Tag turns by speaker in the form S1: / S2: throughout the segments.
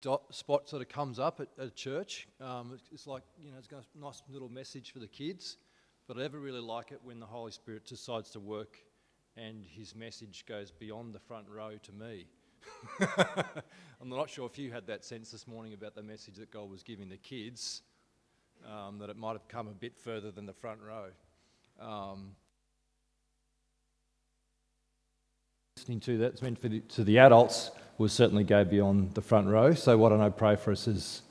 S1: dot spot sort of comes up at, at church. Um, it's, like, you know, it's got a nice little message for the kids, but I never really like it when the Holy Spirit decides to work and his message goes beyond the front row to me. I'm not sure if you had that sense this morning about the message that God was giving the kids, um, that it might have come a bit further than the front row. Um, listening to that's meant for the, to the adults will certainly go beyond the front row. So, why don't I pray for us as,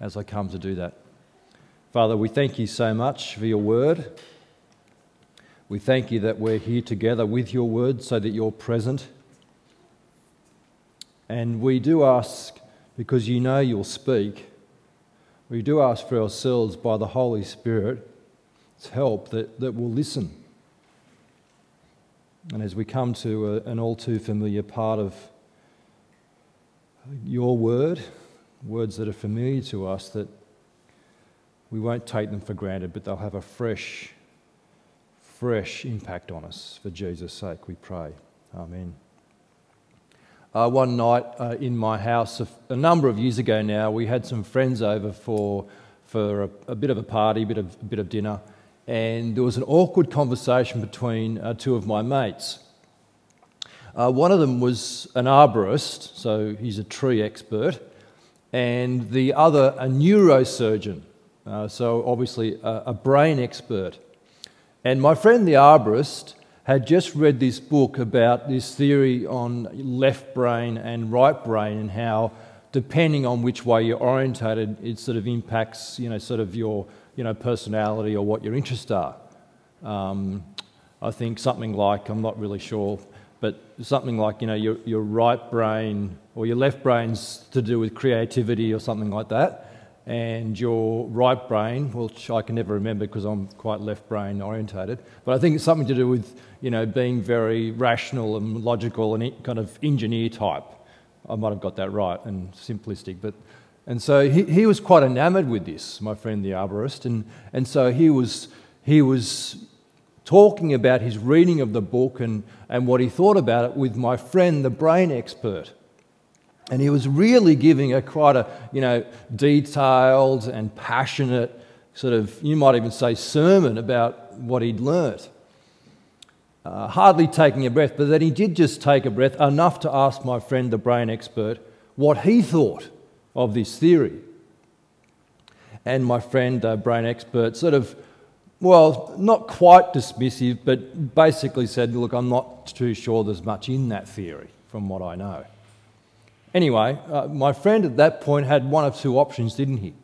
S1: as I come to do that? Father, we thank you so much for your word. We thank you that we're here together with your word so that you're present. And we do ask, because you know you'll speak, we do ask for ourselves by the Holy Spirit's help that, that we'll listen. And as we come to a, an all too familiar part of your word, words that are familiar to us, that we won't take them for granted, but they'll have a fresh, fresh impact on us. For Jesus' sake, we pray. Amen. Uh, one night uh, in my house, a, number of years ago now, we had some friends over for, for a, a bit of a party, a bit of, a bit of dinner, and there was an awkward conversation between uh, two of my mates. Uh, one of them was an arborist, so he's a tree expert, and the other a neurosurgeon, uh, so obviously a, a brain expert. And my friend the arborist had just read this book about this theory on left brain and right brain and how depending on which way you're orientated it sort of impacts you know sort of your you know personality or what your interests are. Um, i think something like i'm not really sure but something like you know your, your right brain or your left brain's to do with creativity or something like that. And your right brain which i can never remember because i'm quite left brain orientated but i think it's something to do with you know being very rational and logical and kind of engineer type i might have got that right and simplistic but and so he, he was quite enamored with this my friend the arborist and, and so he was he was talking about his reading of the book and, and what he thought about it with my friend, the brain expert. And he was really giving a quite a, you know, detailed and passionate sort of, you might even say, sermon about what he'd learnt. Uh, hardly taking a breath, but then he did just take a breath enough to ask my friend, the brain expert, what he thought of this theory. And my friend, the brain expert, sort of well, not quite dismissive, but basically said, look, I'm not too sure there's much in that theory from what I know. Anyway, uh, my friend at that point had one of two options, didn't he?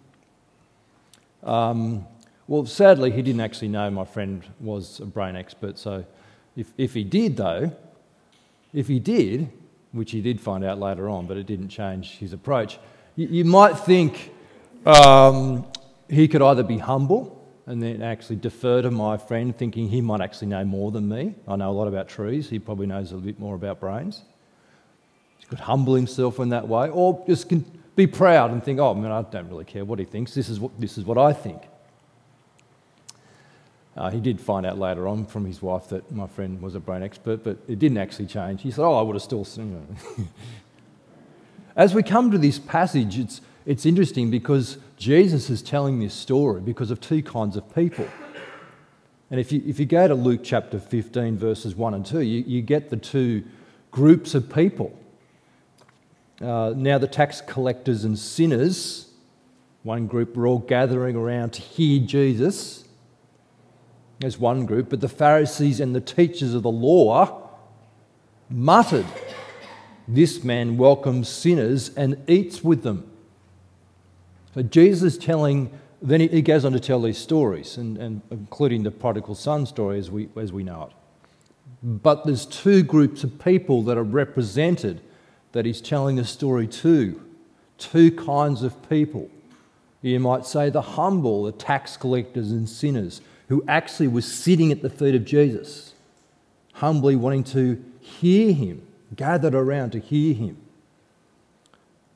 S1: Um, well, sadly, he didn't actually know my friend was a brain expert, so if, if he did, though, if he did, which he did find out later on, but it didn't change his approach, you, you might think um, he could either be humble and then actually defer to my friend, thinking he might actually know more than me. I know a lot about trees, he probably knows a bit more about brains. He could humble himself in that way, or just be proud and think, oh, man, I don't really care what he thinks, this is what, this is what I think. Uh, he did find out later on from his wife that my friend was a brain expert, but it didn't actually change. He said, Oh, I would have still seen it. As we come to this passage, it's, it's interesting because Jesus is telling this story because of two kinds of people. And if you, if you go to Luke chapter 15, verses 1 and 2, you, you get the two groups of people. Uh, now, the tax collectors and sinners, one group, were all gathering around to hear Jesus. There's one group, but the Pharisees and the teachers of the law muttered, This man welcomes sinners and eats with them. So Jesus is telling, then he goes on to tell these stories, and, and including the prodigal son story as we, as we know it. But there's two groups of people that are represented that he's telling the story to. Two kinds of people. You might say the humble, the tax collectors and sinners, who actually was sitting at the feet of Jesus, humbly wanting to hear him, gathered around to hear him.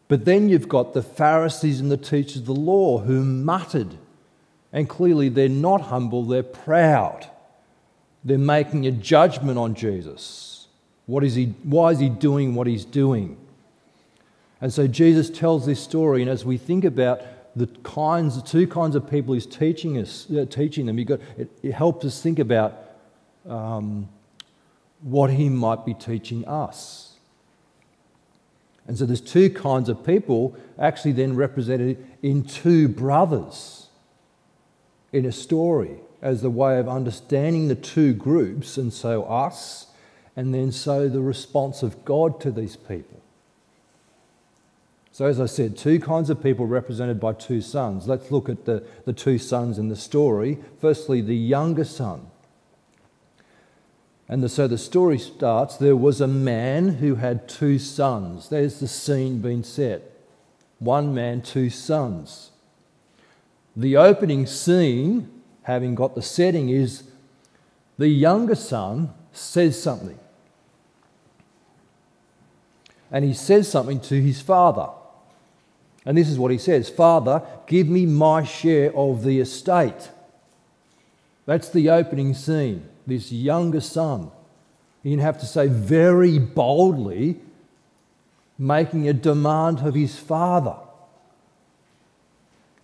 S1: But then you've got the Pharisees and the teachers of the law who muttered. And clearly they're not humble, they're proud. They're making a judgment on Jesus. What is he, why is he doing what he's doing? And so Jesus tells this story, and as we think about the kinds, the two kinds of people he's teaching us, uh, teaching them, You got, it, it, helps us think about um, what he might be teaching us. And so there's two kinds of people actually then represented in two brothers in a story as the way of understanding the two groups, and so us, and then so the response of God to these people. So, as I said, two kinds of people represented by two sons. Let's look at the, the two sons in the story. Firstly, the younger son. And the, so the story starts there was a man who had two sons. There's the scene being set. One man, two sons. The opening scene having got the setting, is the younger son says something. And he says something to his father. And this is what he says Father, give me my share of the estate. That's the opening scene. This younger son. You'd have to say very boldly, making a demand of his father.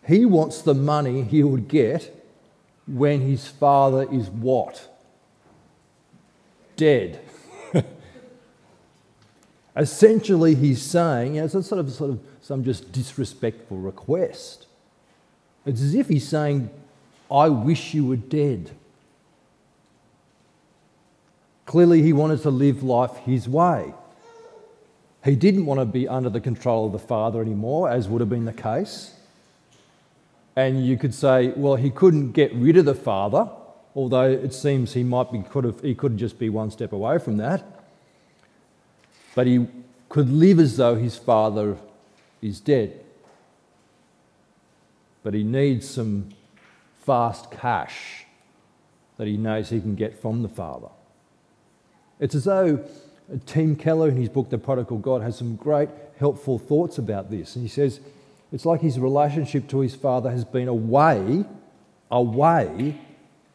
S1: He wants the money he would get when his father is what? Dead. Essentially, he's saying, you know, it's a sort of, sort of some just disrespectful request. It's as if he's saying, I wish you were dead. Clearly, he wanted to live life his way. He didn't want to be under the control of the father anymore, as would have been the case. And you could say, well, he couldn't get rid of the father, although it seems he might be could have he could just be one step away from that. But he could live as though his father is dead. But he needs some fast cash that he knows he can get from the father. It's as though Tim Keller, in his book The Prodigal God, has some great helpful thoughts about this. And he says, it's like his relationship to his father has been a way, a way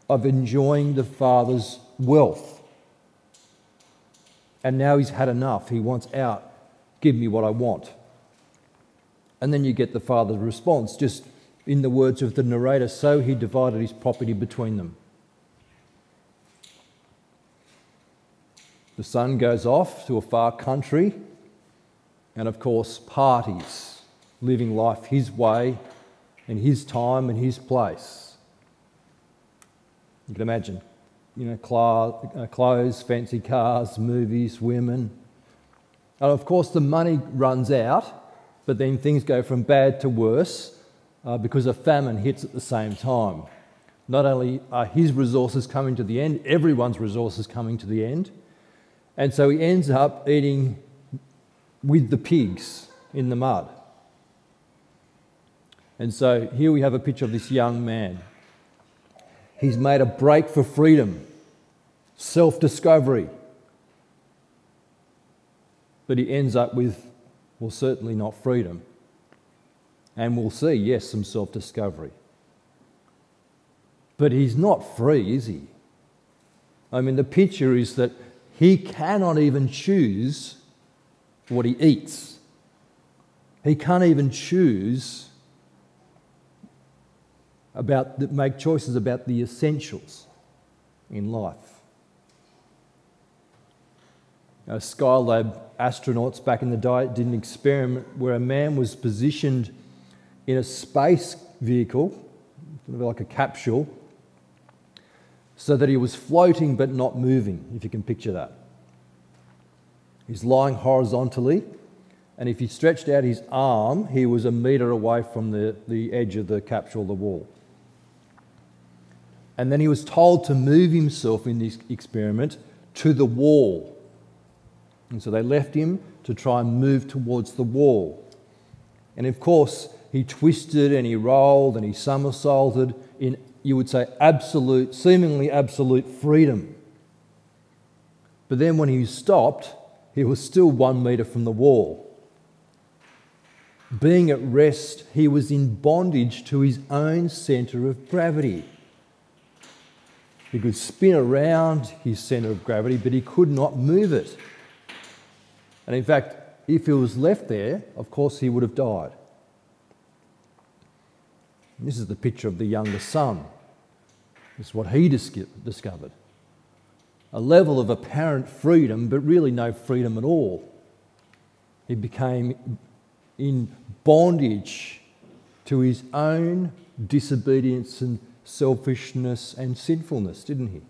S1: of enjoying the father's wealth. And now he's had enough. He wants out. Give me what I want. And then you get the father's response, just in the words of the narrator so he divided his property between them. The son goes off to a far country, and of course, parties living life his way, in his time and his place. You can imagine, you know, uh, clothes, fancy cars, movies, women. And of course, the money runs out, but then things go from bad to worse uh, because a famine hits at the same time. Not only are his resources coming to the end, everyone's resources coming to the end. And so he ends up eating with the pigs in the mud. And so here we have a picture of this young man. He's made a break for freedom, self discovery. But he ends up with, well, certainly not freedom. And we'll see, yes, some self discovery. But he's not free, is he? I mean, the picture is that he cannot even choose what he eats. He can't even choose about make choices about the essentials in life. Uh, Skylab astronauts back in the day did an experiment where a man was positioned in a space vehicle, like a capsule, so that he was floating but not moving, if you can picture that. He's lying horizontally, and if he stretched out his arm, he was a metre away from the, the edge of the capsule, the wall. And then he was told to move himself in this experiment to the wall. And so they left him to try and move towards the wall. And of course, he twisted and he rolled and he somersaulted in, you would say, absolute, seemingly absolute freedom. But then when he stopped, he was still one metre from the wall. Being at rest, he was in bondage to his own centre of gravity. He could spin around his centre of gravity, but he could not move it. And in fact, if he was left there, of course, he would have died. And this is the picture of the younger son. This is what he dis- discovered a level of apparent freedom, but really no freedom at all. He became in bondage to his own disobedience and selfishness and sinfulness, didn't he?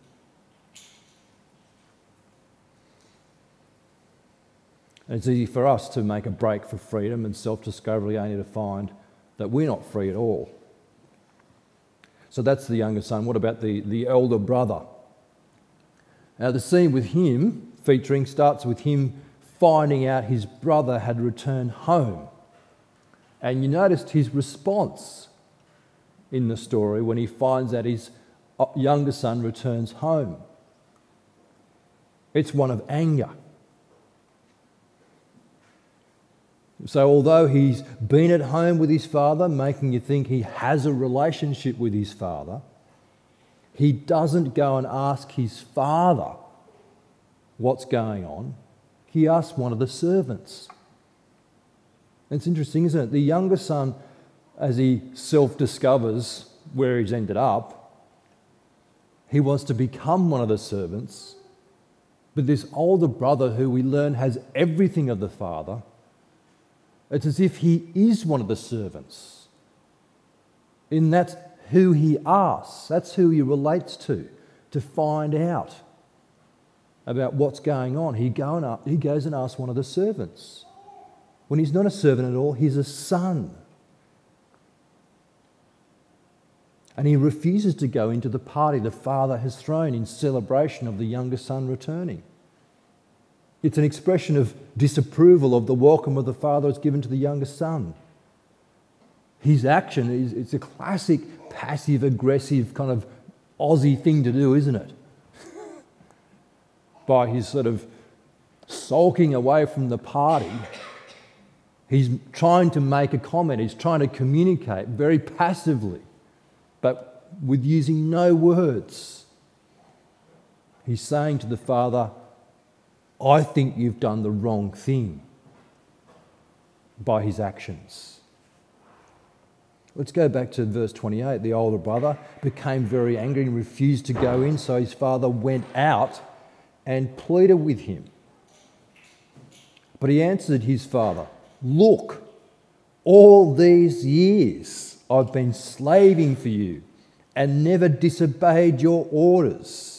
S1: And it's easy for us to make a break for freedom and self discovery only to find that we're not free at all. So that's the younger son. What about the, the elder brother? Now, the scene with him featuring starts with him finding out his brother had returned home. And you noticed his response in the story when he finds that his uh, younger son returns home. It's one of anger. So, although he's been at home with his father, making you think he has a relationship with his father, he doesn't go and ask his father what's going on. He asks one of the servants. It's interesting, isn't it? The younger son, as he self discovers where he's ended up, he wants to become one of the servants. But this older brother, who we learn has everything of the father, it's as if he is one of the servants. In that's who he asks, that's who he relates to, to find out about what's going on. He, he goes and asks one of the servants. When he's not a servant at all, he's a son. And he refuses to go into the party the father has thrown in celebration of the younger son returning. It's an expression of disapproval of the welcome of the father that's given to the younger son. His action is it's a classic passive aggressive kind of Aussie thing to do, isn't it? By his sort of sulking away from the party, he's trying to make a comment, he's trying to communicate very passively, but with using no words. He's saying to the father, I think you've done the wrong thing by his actions. Let's go back to verse 28. The older brother became very angry and refused to go in, so his father went out and pleaded with him. But he answered his father, Look, all these years I've been slaving for you and never disobeyed your orders.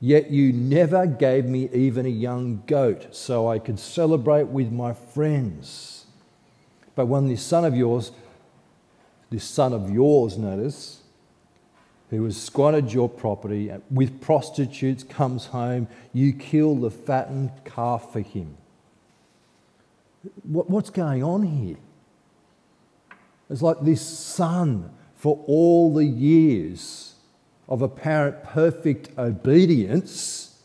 S1: Yet you never gave me even a young goat so I could celebrate with my friends. But when this son of yours, this son of yours, notice, who has squandered your property with prostitutes comes home, you kill the fattened calf for him. What's going on here? It's like this son, for all the years of apparent perfect obedience,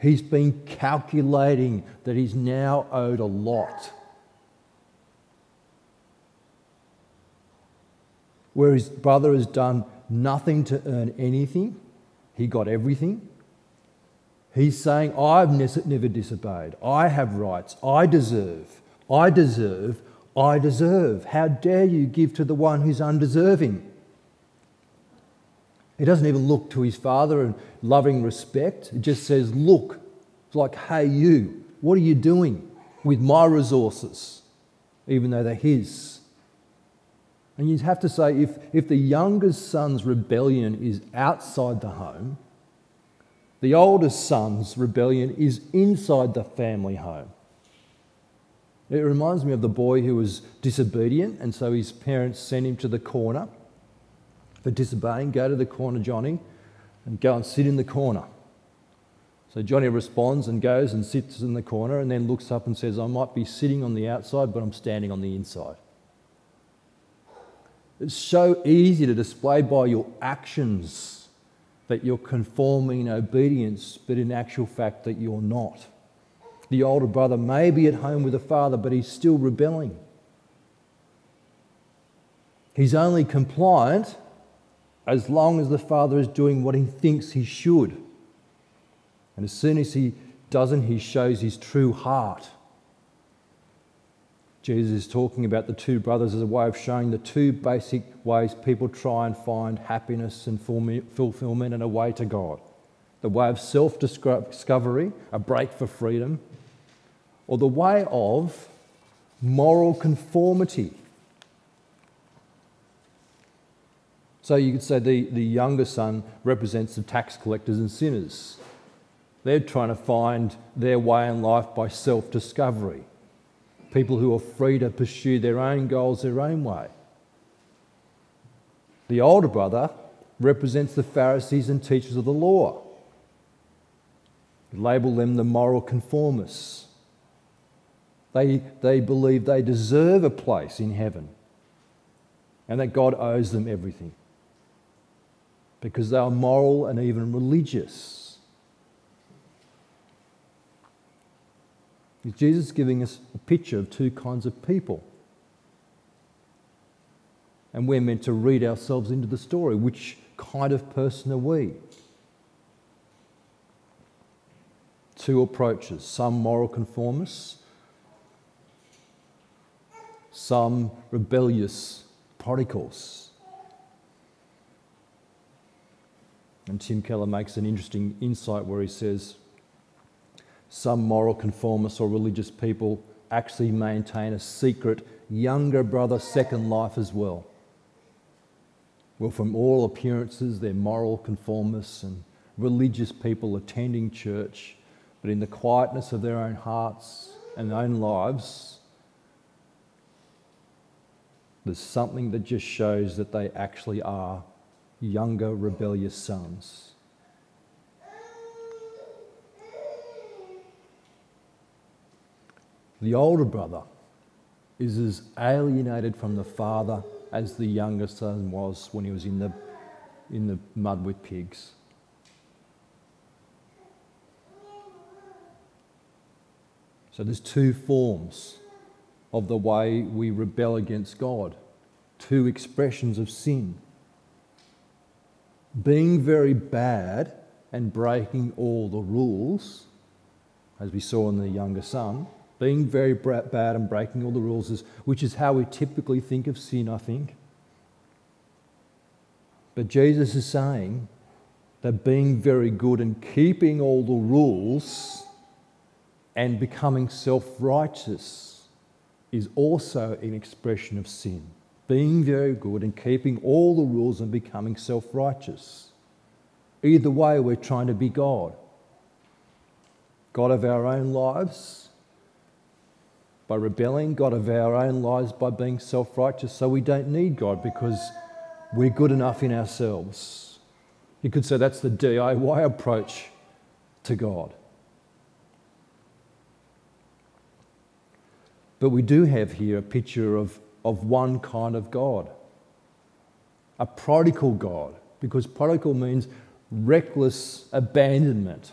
S1: he's been calculating that he's now owed a lot. Where his brother has done nothing to earn anything, he got everything. He's saying, I've never disobeyed. I have rights. I deserve. I deserve. I deserve. How dare you give to the one who's undeserving? He doesn't even look to his father in loving respect. It just says, Look. It's like, Hey, you, what are you doing with my resources, even though they're his? And you'd have to say, if, if the youngest son's rebellion is outside the home, the oldest son's rebellion is inside the family home. It reminds me of the boy who was disobedient, and so his parents sent him to the corner for disobeying, go to the corner, Johnny, and go and sit in the corner. So Johnny responds and goes and sits in the corner and then looks up and says, I might be sitting on the outside, but I'm standing on the inside. It's so easy to display by your actions that you're conforming in obedience, but in actual fact that you're not. The older brother may be at home with the father, but he's still rebelling. He's only compliant as long as the father is doing what he thinks he should. And as soon as he doesn't he, shows his true heart. Jesus is talking about the two brothers as a way of showing the two basic ways people try and find happiness and fulfillment and a way to God the way of self discovery, a break for freedom, or the way of moral conformity. So you could say the, the younger son represents the tax collectors and sinners. They're trying to find their way in life by self discovery. People who are free to pursue their own goals their own way. The older brother represents the Pharisees and teachers of the law. label them the moral conformists. They, they believe they deserve a place in heaven and that God owes them everything because they are moral and even religious. Is Jesus giving us a picture of two kinds of people? And we're meant to read ourselves into the story. Which kind of person are we? Two approaches some moral conformists, some rebellious prodigals. And Tim Keller makes an interesting insight where he says some moral conformists or religious people actually maintain a secret younger brother second life as well. Well, from all appearances, they're moral conformists and religious people attending church, but in the quietness of their own hearts and their own lives, there's something that just shows that they actually are younger rebellious sons. The older brother is as alienated from the father as the younger son was when he was in the, in the mud with pigs. So there's two forms of the way we rebel against God, two expressions of sin being very bad and breaking all the rules, as we saw in the younger son, being very bad and breaking all the rules, is, which is how we typically think of sin, I think. But Jesus is saying that being very good and keeping all the rules and becoming self righteous is also an expression of sin being very good and keeping all the rules and becoming self righteous. Either way, we're trying to be God. God of our own lives by rebelling, God of our own lives by being self righteous. So we don't need God because we're good enough in ourselves. You could say that's the DIY approach to God. But we do have here a picture of of one kind of God a prodigal God, because prodigal means reckless abandonment.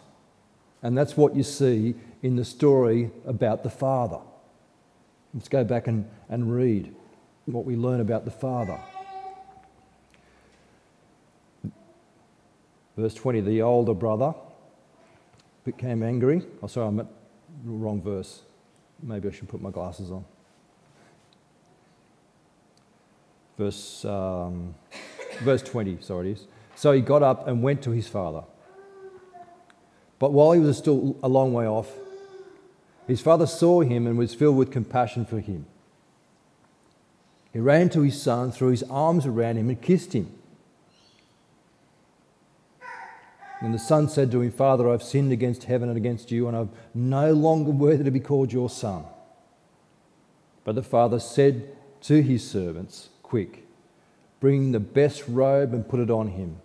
S1: And that's what you see in the story about the Father. Let's go back and, and read what we learn about the Father. Verse 20 the older brother became angry. Oh, sorry, I'm at the wrong verse. Maybe I should put my glasses on. Verse, um, verse 20, sorry it is. So he got up and went to his father. But while he was still a long way off, his father saw him and was filled with compassion for him. He ran to his son, threw his arms around him, and kissed him. And the son said to him, Father, I've sinned against heaven and against you, and I'm no longer worthy to be called your son. But the father said to his servants, quick. Bring the best robe and put it on him.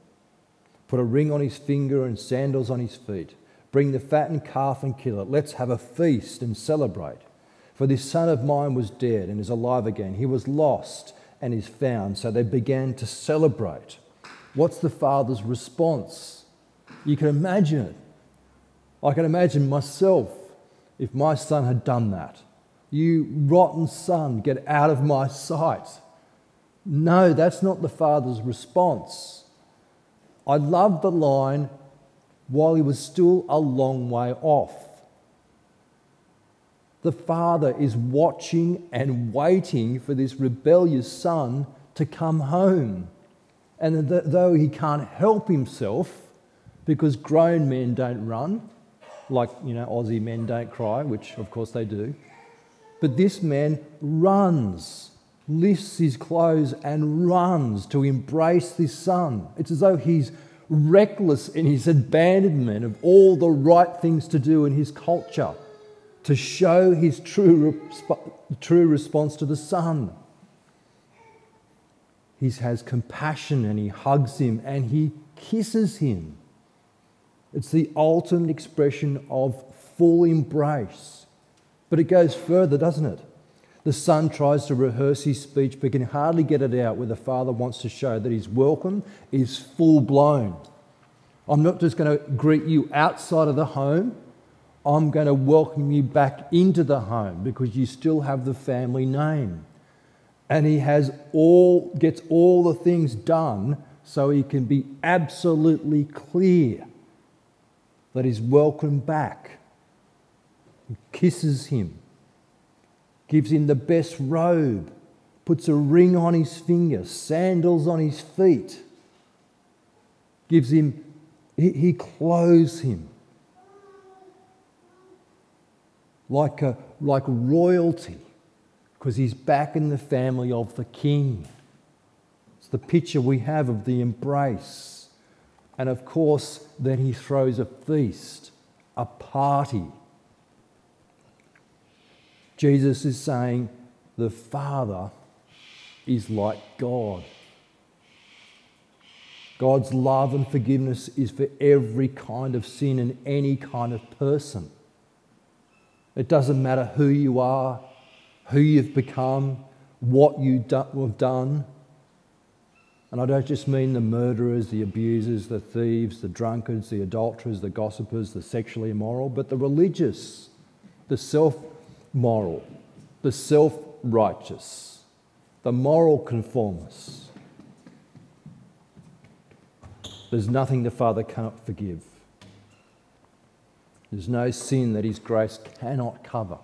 S1: Put a ring on his finger and sandals on his feet. Bring the fattened calf and kill it. Let's have a feast and celebrate. For this son of mine was dead and is alive again. He was lost and is found. So they began to celebrate. What's the father's response? You can imagine it. I can imagine myself if my son had done that. You rotten son, get out of my sight. No, that's not the father's response. I love the line, while he was still a long way off. The father is watching and waiting for this rebellious son to come home. And though he can't help himself, because grown men don't run, like, you know, Aussie men don't cry, which of course they do, but this man runs, lifts his clothes and runs to embrace this son. It's as though he's reckless in his abandonment of all the right things to do in his culture to show his true, true response to the son. He has compassion and he hugs him and he kisses him. It's the ultimate expression of full embrace. But it goes further, doesn't it? The son tries to rehearse his speech but can hardly get it out where the father wants to show that his welcome is full blown. I'm not just going to greet you outside of the home, I'm going to welcome you back into the home because you still have the family name. And he has all gets all the things done so he can be absolutely clear that he's welcome back. He kisses him, gives him the best robe, puts a ring on his finger, sandals on his feet, gives him, he, he clothes him like, a, like royalty because he's back in the family of the king. It's the picture we have of the embrace. And of course, then he throws a feast, a party. Jesus is saying the Father is like God. God's love and forgiveness is for every kind of sin and any kind of person. It doesn't matter who you are, who you've become, what you have done. And I don't just mean the murderers, the abusers, the thieves, the drunkards, the adulterers, the gossipers, the sexually immoral, but the religious, the self moral, the self righteous, the moral conformists. There's nothing the Father cannot forgive. There's no sin that His grace cannot cover.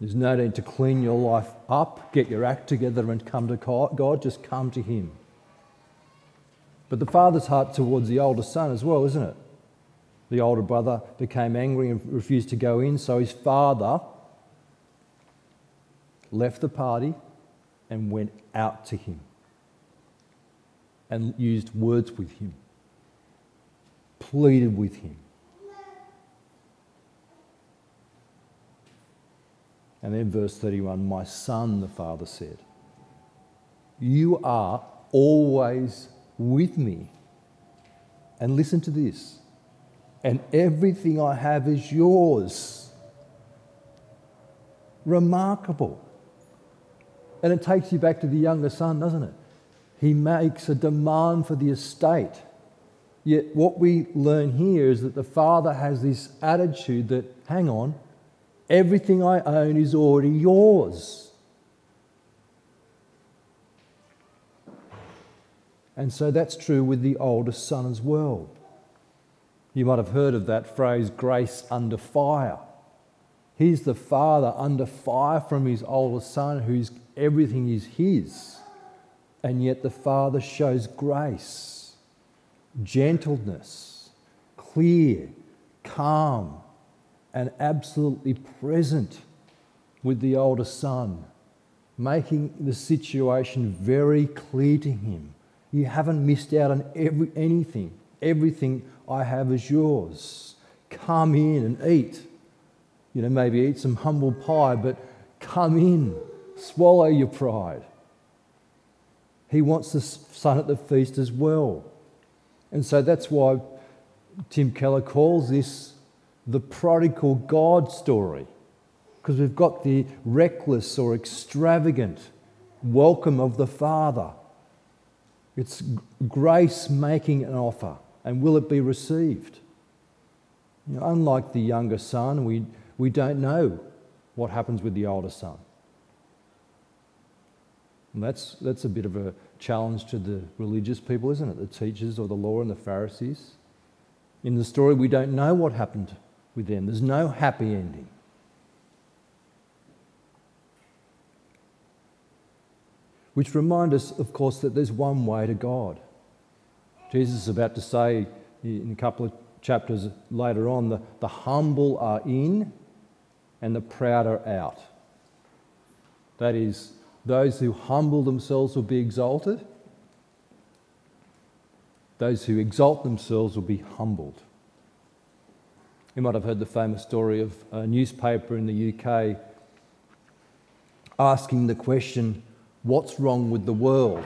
S1: There's no need to clean your life up, get your act together, and come to God. Just come to Him. But the father's heart towards the older son as well, isn't it? The older brother became angry and refused to go in, so his father left the party and went out to him and used words with him pleaded with him. And then, verse 31 My son, the father said, You are always with me. And listen to this and everything I have is yours. Remarkable. And it takes you back to the younger son, doesn't it? He makes a demand for the estate. Yet, what we learn here is that the father has this attitude that, hang on, everything I own is already yours. And so that's true with the oldest son as well. You might have heard of that phrase, grace under fire. He's the father under fire from his oldest son, whose everything is his. And yet the father shows grace gentleness, clear, calm, and absolutely present with the older son, making the situation very clear to him. You haven't missed out on every, anything. Everything I have is yours. Come in and eat. You know, maybe eat some humble pie, but come in, swallow your pride. He wants the son at the feast as well. And so that's why Tim Keller calls this the prodigal God story, because we've got the reckless or extravagant welcome of the Father. It's grace making an offer, and will it be received? You know, unlike the younger son, we, we don't know what happens with the older son. And that's, that's a bit of a challenge to the religious people, isn't it? The teachers or the law and the Pharisees. In the story, we don't know what happened with them. There's no happy ending. Which remind us, of course, that there's one way to God. Jesus is about to say in a couple of chapters later on the, the humble are in and the proud are out. That is, those who humble themselves will be exalted, those who exalt themselves will be humbled. You might have heard the famous story of a newspaper in the UK asking the question, What's wrong with the world?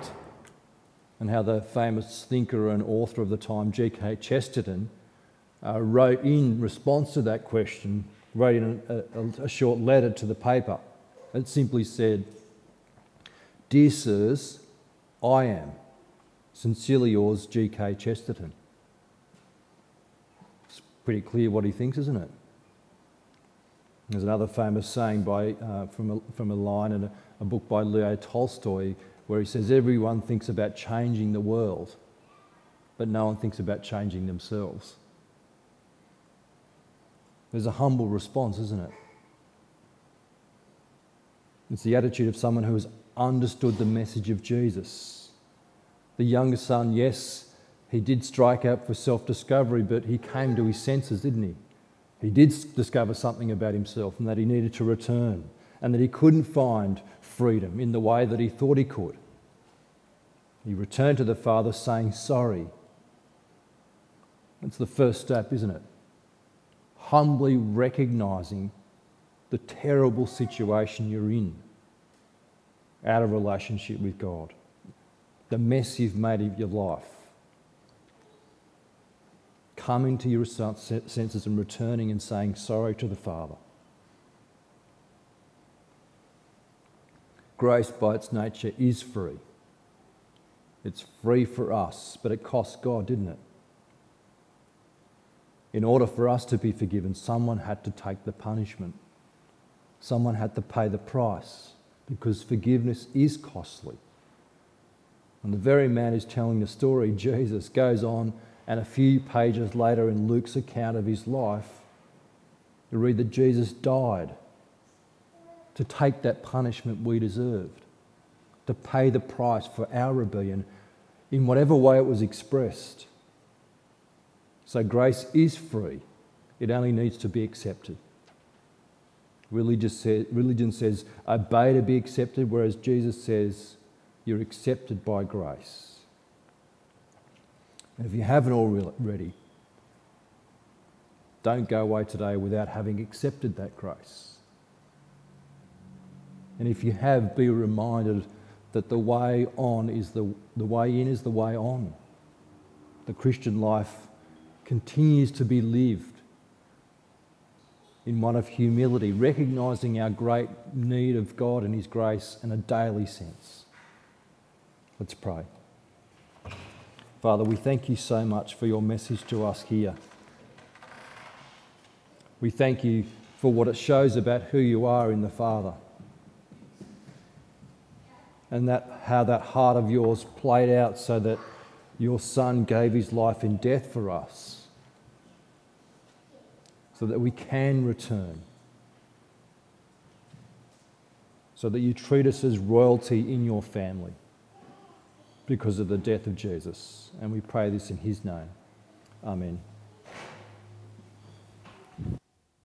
S1: And how the famous thinker and author of the time, G.K. Chesterton, uh, wrote in response to that question, wrote in a, a, a short letter to the paper. It simply said, Dear Sirs, I am. Sincerely yours, G.K. Chesterton. It's pretty clear what he thinks, isn't it? There's another famous saying by, uh, from, a, from a line in a, a book by Leo Tolstoy where he says, Everyone thinks about changing the world, but no one thinks about changing themselves. There's a humble response, isn't it? It's the attitude of someone who has understood the message of Jesus. The younger son, yes, he did strike out for self discovery, but he came to his senses, didn't he? He did discover something about himself and that he needed to return and that he couldn't find freedom in the way that he thought he could. He returned to the Father saying, Sorry. That's the first step, isn't it? Humbly recognizing the terrible situation you're in out of relationship with God, the mess you've made of your life. Coming to your senses and returning and saying sorry to the Father. Grace by its nature is free. It's free for us, but it cost God, didn't it? In order for us to be forgiven, someone had to take the punishment. Someone had to pay the price because forgiveness is costly. And the very man who's telling the story, Jesus, goes on, and a few pages later in Luke's account of his life, you read that Jesus died to take that punishment we deserved, to pay the price for our rebellion in whatever way it was expressed. So grace is free, it only needs to be accepted. Religion says, obey to be accepted, whereas Jesus says, you're accepted by grace. And if you haven't already, don't go away today without having accepted that grace. And if you have, be reminded that the way on is the, the way in is the way on. The Christian life continues to be lived in one of humility, recognizing our great need of God and His grace in a daily sense. Let's pray. Father, we thank you so much for your message to us here. We thank you for what it shows about who you are in the Father and that, how that heart of yours played out so that your Son gave his life in death for us so that we can return. So that you treat us as royalty in your family because of the death of Jesus. And we pray this in his name. Amen.